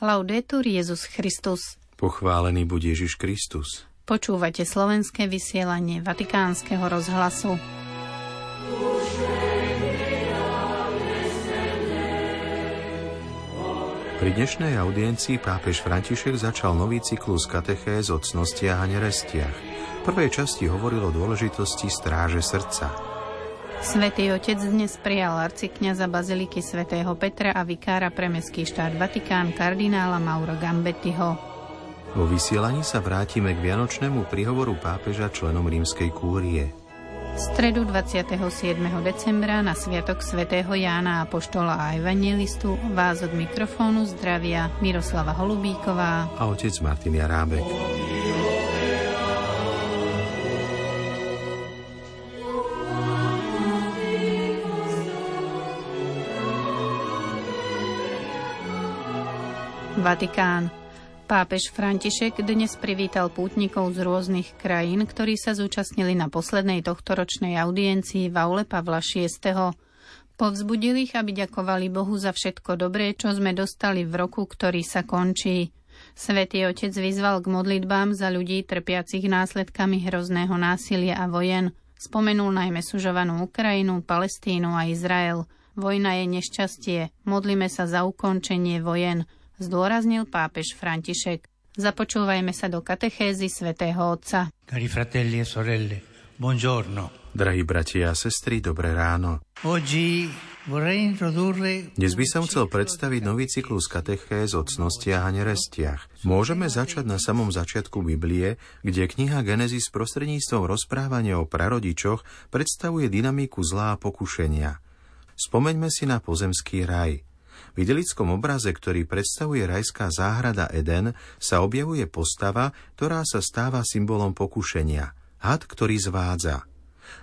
Laudetur Jezus Christus. Pochválený buď Ježiš Kristus. Počúvate slovenské vysielanie Vatikánskeho rozhlasu. Pri dnešnej audiencii pápež František začal nový cyklus katechéz o cnostiach a nerestiach. V prvej časti hovoril o dôležitosti stráže srdca. Svetý Otec dnes prijal arcikňaza Baziliky svätého Petra a vikára pre mestský štát Vatikán kardinála Mauro Gambettiho. Vo vysielaní sa vrátime k vianočnému príhovoru pápeža členom rímskej kúrie. V stredu 27. decembra na Sviatok svätého Jána Apoštola a Evangelistu vás od mikrofónu zdravia Miroslava Holubíková a otec Martin Jarábek. Vatikán. Pápež František dnes privítal pútnikov z rôznych krajín, ktorí sa zúčastnili na poslednej tohtoročnej audiencii v aule Pavla VI. Povzbudil ich, aby ďakovali Bohu za všetko dobré, čo sme dostali v roku, ktorý sa končí. Svetý Otec vyzval k modlitbám za ľudí trpiacich následkami hrozného násilia a vojen. Spomenul najmä sužovanú Ukrajinu, Palestínu a Izrael. Vojna je nešťastie. Modlíme sa za ukončenie vojen – zdôraznil pápež František. Započúvajme sa do katechézy svätého Otca. Cari fratelli e sorelle, buongiorno. Drahí bratia a sestry, dobré ráno. Dnes by som chcel predstaviť nový cyklus katechéz o cnostiach a nerestiach. Môžeme začať na samom začiatku Biblie, kde kniha Genesis prostredníctvom rozprávania o prarodičoch predstavuje dynamiku zlá a pokušenia. Spomeňme si na pozemský raj – v idylickom obraze, ktorý predstavuje rajská záhrada Eden, sa objavuje postava, ktorá sa stáva symbolom pokušenia. Had, ktorý zvádza.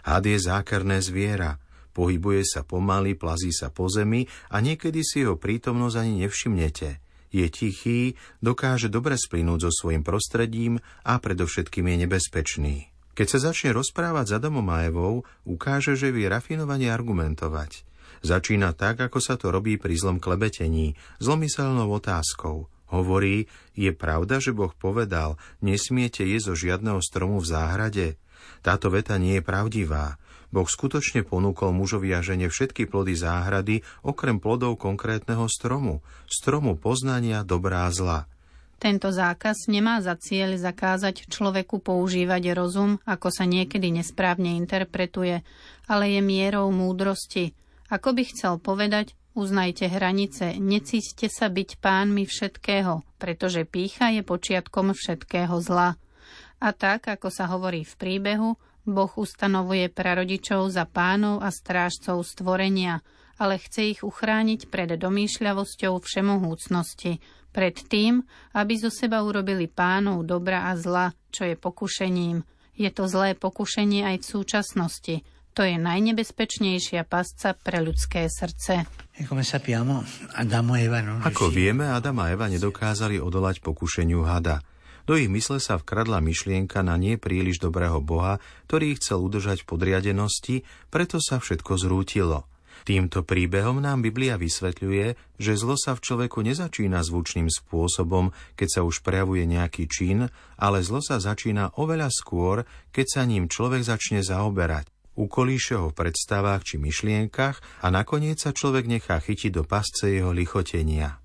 Had je zákerné zviera. Pohybuje sa pomaly, plazí sa po zemi a niekedy si jeho prítomnosť ani nevšimnete. Je tichý, dokáže dobre splynúť so svojim prostredím a predovšetkým je nebezpečný. Keď sa začne rozprávať s Adamom a ukáže, že vie rafinovane argumentovať. Začína tak, ako sa to robí pri zlom klebetení, zlomyselnou otázkou. Hovorí, je pravda, že Boh povedal, nesmiete jesť zo žiadneho stromu v záhrade? Táto veta nie je pravdivá. Boh skutočne ponúkol mužovi a žene všetky plody záhrady, okrem plodov konkrétneho stromu, stromu poznania dobrá a zla. Tento zákaz nemá za cieľ zakázať človeku používať rozum, ako sa niekedy nesprávne interpretuje, ale je mierou múdrosti, ako by chcel povedať, uznajte hranice, necíťte sa byť pánmi všetkého, pretože pícha je počiatkom všetkého zla. A tak, ako sa hovorí v príbehu, Boh ustanovuje prarodičov za pánov a strážcov stvorenia, ale chce ich uchrániť pred domýšľavosťou všemohúcnosti, pred tým, aby zo seba urobili pánov dobra a zla, čo je pokušením. Je to zlé pokušenie aj v súčasnosti – to je najnebezpečnejšia pasca pre ľudské srdce. E Ako vieme, Adam a Eva nedokázali odolať pokušeniu hada. Do ich mysle sa vkradla myšlienka na nie príliš dobrého Boha, ktorý chcel udržať v podriadenosti, preto sa všetko zrútilo. Týmto príbehom nám Biblia vysvetľuje, že zlo sa v človeku nezačína zvučným spôsobom, keď sa už prejavuje nejaký čin, ale zlo sa začína oveľa skôr, keď sa ním človek začne zaoberať ukolíše ho v predstavách či myšlienkach a nakoniec sa človek nechá chytiť do pasce jeho lichotenia.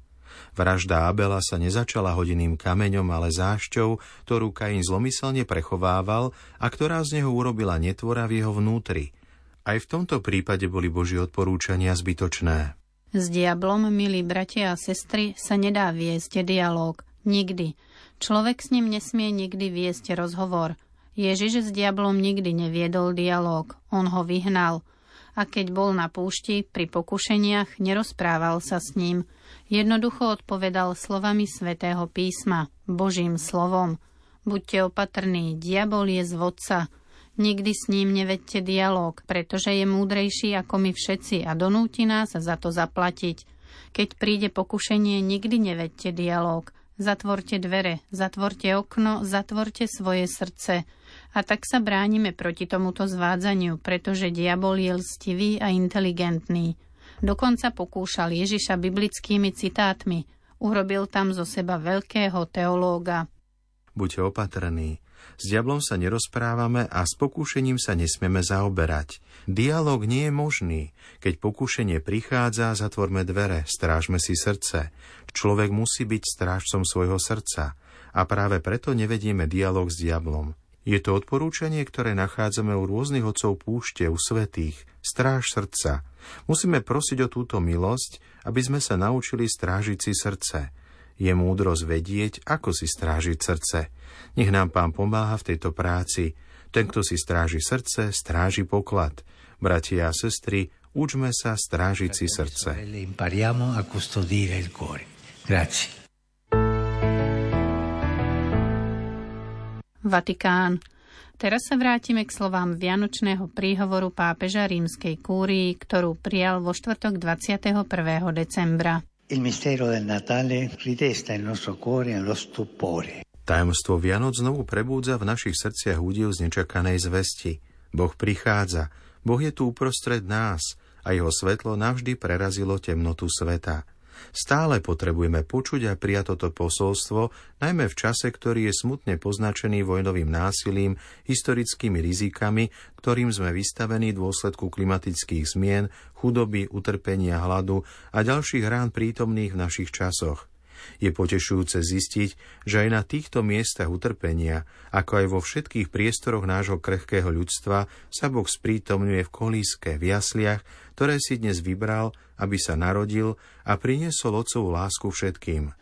Vražda Abela sa nezačala hodiným kameňom, ale zášťou, ktorú Kain zlomyselne prechovával a ktorá z neho urobila netvora v jeho vnútri. Aj v tomto prípade boli Boží odporúčania zbytočné. S diablom, milí bratia a sestry, sa nedá viesť dialog. Nikdy. Človek s ním nesmie nikdy viesť rozhovor. Ježiš s diablom nikdy neviedol dialog, on ho vyhnal. A keď bol na púšti pri pokušeniach, nerozprával sa s ním. Jednoducho odpovedal slovami svätého písma, Božím slovom. Buďte opatrní, diabol je z vodca. Nikdy s ním nevedte dialog, pretože je múdrejší ako my všetci a donúti nás za to zaplatiť. Keď príde pokušenie, nikdy nevedte dialog. Zatvorte dvere, zatvorte okno, zatvorte svoje srdce a tak sa bránime proti tomuto zvádzaniu, pretože diabol je lstivý a inteligentný. Dokonca pokúšal Ježiša biblickými citátmi. Urobil tam zo seba veľkého teológa. Buďte opatrní. S diablom sa nerozprávame a s pokúšením sa nesmieme zaoberať. Dialóg nie je možný. Keď pokúšenie prichádza, zatvorme dvere, strážme si srdce. Človek musí byť strážcom svojho srdca. A práve preto nevedieme dialog s diablom. Je to odporúčanie, ktoré nachádzame u rôznych otcov púšte, u svetých. Stráž srdca. Musíme prosiť o túto milosť, aby sme sa naučili strážiť si srdce. Je múdrosť vedieť, ako si strážiť srdce. Nech nám pán pomáha v tejto práci. Ten, kto si stráži srdce, stráži poklad. Bratia a sestry, učme sa strážiť si srdce. Grazie. Vatikán. Teraz sa vrátime k slovám vianočného príhovoru pápeža rímskej kúrii, ktorú prijal vo štvrtok 21. decembra. Il mistero del Natale ridesta il nostro cuore allo stupore. Tajomstvo Vianoc znovu prebúdza v našich srdciach údiv z nečakanej zvesti. Boh prichádza, Boh je tu uprostred nás a jeho svetlo navždy prerazilo temnotu sveta. Stále potrebujeme počuť a prijať toto posolstvo, najmä v čase, ktorý je smutne poznačený vojnovým násilím, historickými rizikami, ktorým sme vystavení v dôsledku klimatických zmien, chudoby, utrpenia, hladu a ďalších rán prítomných v našich časoch. Je potešujúce zistiť, že aj na týchto miestach utrpenia, ako aj vo všetkých priestoroch nášho krehkého ľudstva, sa Boh sprítomňuje v kolíske, v jasliach, ktoré si dnes vybral, aby sa narodil a priniesol Otcovú lásku všetkým.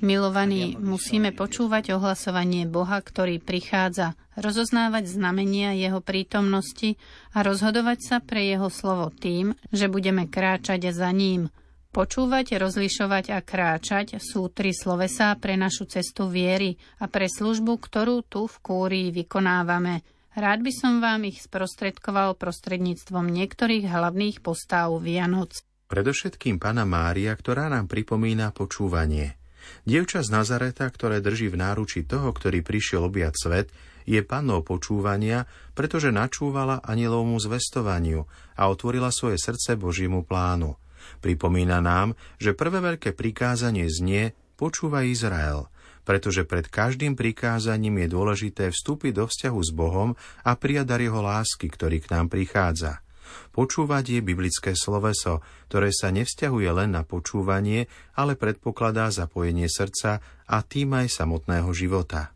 Milovaní, musíme počúvať ohlasovanie Boha, ktorý prichádza, rozoznávať znamenia Jeho prítomnosti a rozhodovať sa pre Jeho slovo tým, že budeme kráčať za ním – Počúvať, rozlišovať a kráčať sú tri slovesá pre našu cestu viery a pre službu, ktorú tu v Kúrii vykonávame. Rád by som vám ich sprostredkoval prostredníctvom niektorých hlavných postáv Vianoc. Predovšetkým Pana Mária, ktorá nám pripomína počúvanie. Dievča z Nazareta, ktoré drží v náruči toho, ktorý prišiel objať svet, je pannou počúvania, pretože načúvala anielovmu zvestovaniu a otvorila svoje srdce Božiemu plánu – Pripomína nám, že prvé veľké prikázanie znie Počúvaj Izrael, pretože pred každým prikázaním je dôležité vstúpiť do vzťahu s Bohom a prijať dar jeho lásky, ktorý k nám prichádza. Počúvať je biblické sloveso, ktoré sa nevzťahuje len na počúvanie, ale predpokladá zapojenie srdca a tým aj samotného života.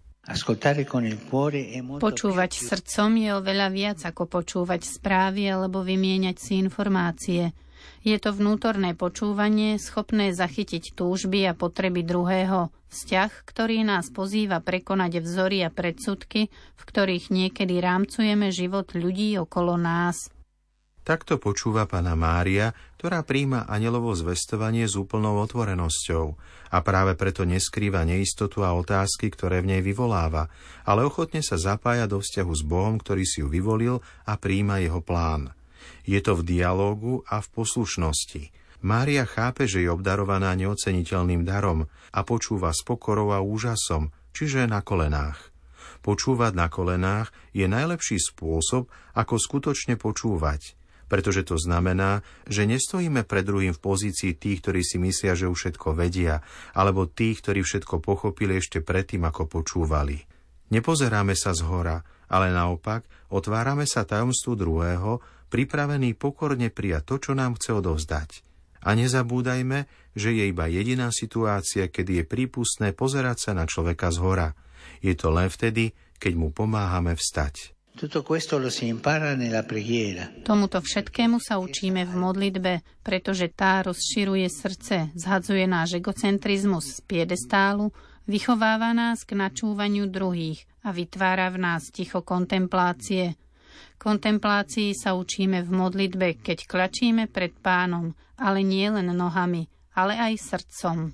Počúvať srdcom je oveľa viac ako počúvať správy alebo vymieňať si informácie. Je to vnútorné počúvanie, schopné zachytiť túžby a potreby druhého, vzťah, ktorý nás pozýva prekonať vzory a predsudky, v ktorých niekedy rámcujeme život ľudí okolo nás. Takto počúva pána Mária, ktorá príjma anelovo zvestovanie s úplnou otvorenosťou a práve preto neskrýva neistotu a otázky, ktoré v nej vyvoláva, ale ochotne sa zapája do vzťahu s Bohom, ktorý si ju vyvolil a príjma jeho plán. Je to v dialógu a v poslušnosti. Mária chápe, že je obdarovaná neoceniteľným darom a počúva s pokorou a úžasom, čiže na kolenách. Počúvať na kolenách je najlepší spôsob, ako skutočne počúvať, pretože to znamená, že nestojíme pred druhým v pozícii tých, ktorí si myslia, že už všetko vedia, alebo tých, ktorí všetko pochopili ešte predtým, ako počúvali. Nepozeráme sa z hora, ale naopak otvárame sa tajomstvu druhého, pripravený pokorne prijať to, čo nám chce odovzdať. A nezabúdajme, že je iba jediná situácia, kedy je prípustné pozerať sa na človeka z hora. Je to len vtedy, keď mu pomáhame vstať. Tomuto všetkému sa učíme v modlitbe, pretože tá rozširuje srdce, zhadzuje náš egocentrizmus z piedestálu, vychováva nás k načúvaniu druhých a vytvára v nás ticho kontemplácie, Kontemplácii sa učíme v modlitbe, keď klačíme pred pánom, ale nie len nohami, ale aj srdcom.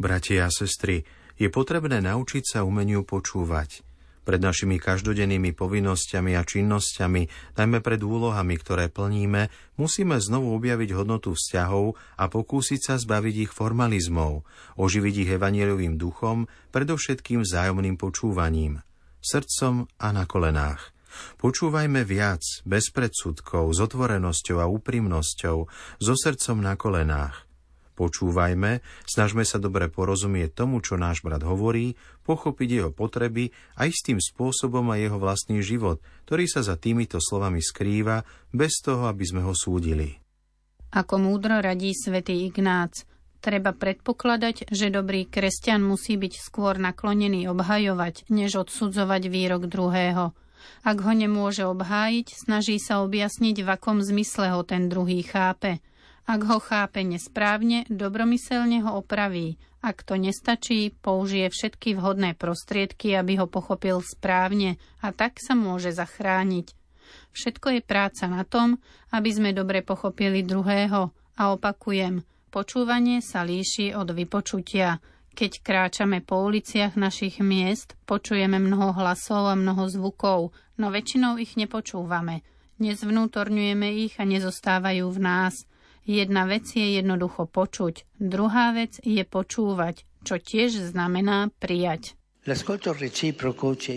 Bratia a sestry, je potrebné naučiť sa umeniu počúvať. Pred našimi každodennými povinnosťami a činnosťami, najmä pred úlohami, ktoré plníme, musíme znovu objaviť hodnotu vzťahov a pokúsiť sa zbaviť ich formalizmov, oživiť ich evanieliovým duchom, predovšetkým vzájomným počúvaním, srdcom a na kolenách. Počúvajme viac, bez predsudkov, s otvorenosťou a úprimnosťou, so srdcom na kolenách. Počúvajme, snažme sa dobre porozumieť tomu, čo náš brat hovorí, pochopiť jeho potreby a istým spôsobom aj jeho vlastný život, ktorý sa za týmito slovami skrýva, bez toho, aby sme ho súdili. Ako múdro radí svätý Ignác, treba predpokladať, že dobrý kresťan musí byť skôr naklonený obhajovať, než odsudzovať výrok druhého. Ak ho nemôže obhájiť, snaží sa objasniť, v akom zmysle ho ten druhý chápe – ak ho chápe nesprávne, dobromyselne ho opraví. Ak to nestačí, použije všetky vhodné prostriedky, aby ho pochopil správne a tak sa môže zachrániť. Všetko je práca na tom, aby sme dobre pochopili druhého. A opakujem, počúvanie sa líši od vypočutia. Keď kráčame po uliciach našich miest, počujeme mnoho hlasov a mnoho zvukov, no väčšinou ich nepočúvame. Nezvnútorňujeme ich a nezostávajú v nás – Jedna vec je jednoducho počuť, druhá vec je počúvať, čo tiež znamená prijať.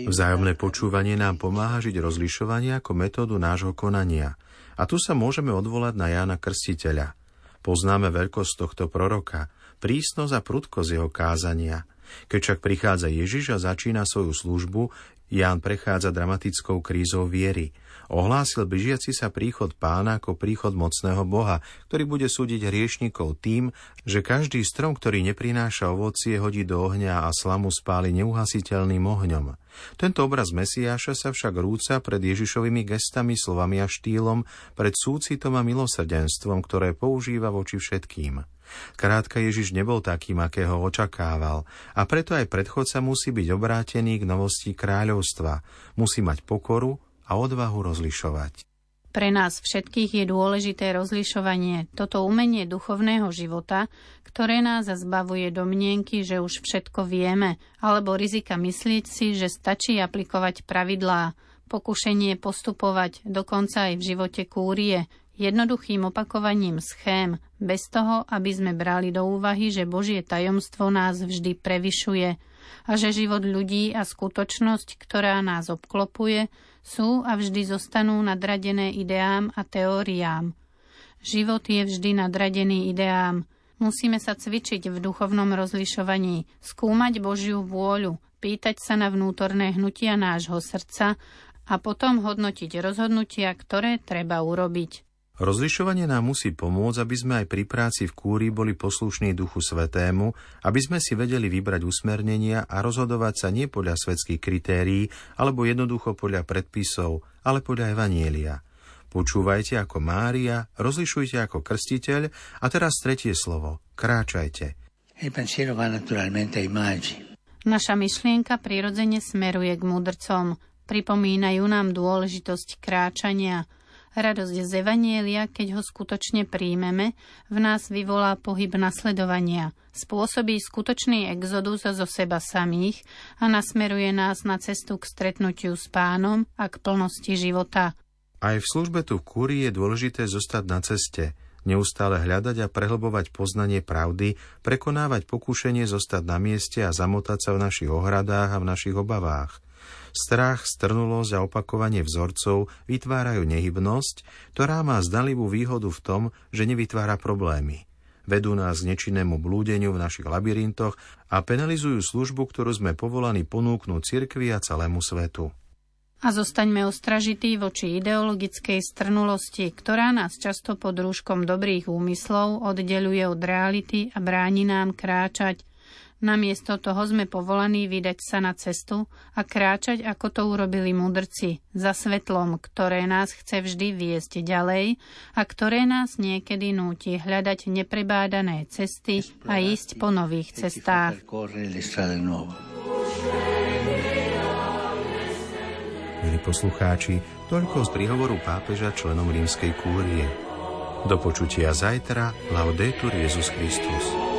Vzájomné počúvanie nám pomáha žiť rozlišovanie ako metódu nášho konania. A tu sa môžeme odvolať na Jána Krstiteľa. Poznáme veľkosť tohto proroka, prísnosť a prudkosť jeho kázania. Keď však prichádza Ježiš a začína svoju službu, Ján prechádza dramatickou krízou viery – ohlásil blížiaci sa príchod pána ako príchod mocného Boha, ktorý bude súdiť hriešnikov tým, že každý strom, ktorý neprináša ovocie, hodí do ohňa a slamu spáli neuhasiteľným ohňom. Tento obraz Mesiáša sa však rúca pred Ježišovými gestami, slovami a štýlom, pred súcitom a milosrdenstvom, ktoré používa voči všetkým. Krátka Ježiš nebol takým, akého očakával a preto aj predchodca musí byť obrátený k novosti kráľovstva. Musí mať pokoru a odvahu rozlišovať. Pre nás všetkých je dôležité rozlišovanie, toto umenie duchovného života, ktoré nás zbavuje domnienky, že už všetko vieme, alebo rizika myslieť si, že stačí aplikovať pravidlá, pokušenie postupovať dokonca aj v živote kúrie, jednoduchým opakovaním schém, bez toho, aby sme brali do úvahy, že Božie tajomstvo nás vždy prevyšuje a že život ľudí a skutočnosť, ktorá nás obklopuje, sú a vždy zostanú nadradené ideám a teóriám. Život je vždy nadradený ideám. Musíme sa cvičiť v duchovnom rozlišovaní, skúmať Božiu vôľu, pýtať sa na vnútorné hnutia nášho srdca a potom hodnotiť rozhodnutia, ktoré treba urobiť. Rozlišovanie nám musí pomôcť, aby sme aj pri práci v kúri boli poslušní Duchu Svetému, aby sme si vedeli vybrať usmernenia a rozhodovať sa nie podľa svetských kritérií, alebo jednoducho podľa predpisov, ale podľa Evanielia. Počúvajte ako Mária, rozlišujte ako krstiteľ a teraz tretie slovo. Kráčajte. Naša myšlienka prirodzene smeruje k mudrcom. Pripomínajú nám dôležitosť kráčania – Radosť z Evanielia, keď ho skutočne príjmeme, v nás vyvolá pohyb nasledovania, spôsobí skutočný exodus zo seba samých a nasmeruje nás na cestu k stretnutiu s pánom a k plnosti života. Aj v službe tu v kúrii je dôležité zostať na ceste, neustále hľadať a prehlbovať poznanie pravdy, prekonávať pokúšenie zostať na mieste a zamotať sa v našich ohradách a v našich obavách. Strach, strnulosť a opakovanie vzorcov vytvárajú nehybnosť, ktorá má zdalivú výhodu v tom, že nevytvára problémy. Vedú nás k nečinnému blúdeniu v našich labyrintoch a penalizujú službu, ktorú sme povolaní ponúknuť cirkvi a celému svetu. A zostaňme ostražití voči ideologickej strnulosti, ktorá nás často pod rúškom dobrých úmyslov oddeluje od reality a bráni nám kráčať Namiesto toho sme povolaní vydať sa na cestu a kráčať, ako to urobili mudrci, za svetlom, ktoré nás chce vždy viesť ďalej a ktoré nás niekedy núti hľadať neprebádané cesty a ísť po nových cestách. Milí poslucháči, toľko z príhovoru pápeža členom rímskej kúrie. Do počutia zajtra, Laudetur Jezus Christus.